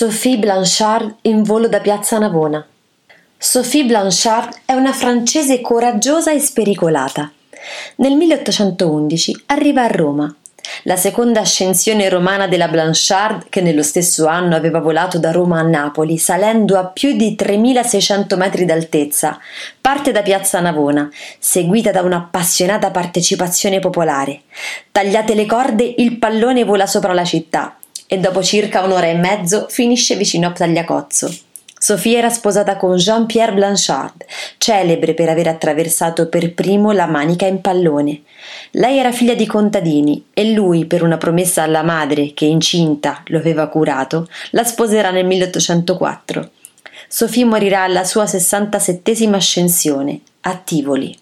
Sophie Blanchard in volo da Piazza Navona. Sophie Blanchard è una francese coraggiosa e spericolata. Nel 1811 arriva a Roma. La seconda ascensione romana della Blanchard, che nello stesso anno aveva volato da Roma a Napoli, salendo a più di 3600 metri d'altezza, parte da Piazza Navona, seguita da un'appassionata partecipazione popolare. Tagliate le corde, il pallone vola sopra la città e dopo circa un'ora e mezzo finisce vicino a Tagliacozzo. Sofia era sposata con Jean-Pierre Blanchard, celebre per aver attraversato per primo la manica in pallone. Lei era figlia di contadini e lui, per una promessa alla madre che incinta lo aveva curato, la sposerà nel 1804. Sofì morirà alla sua 67esima ascensione, a Tivoli.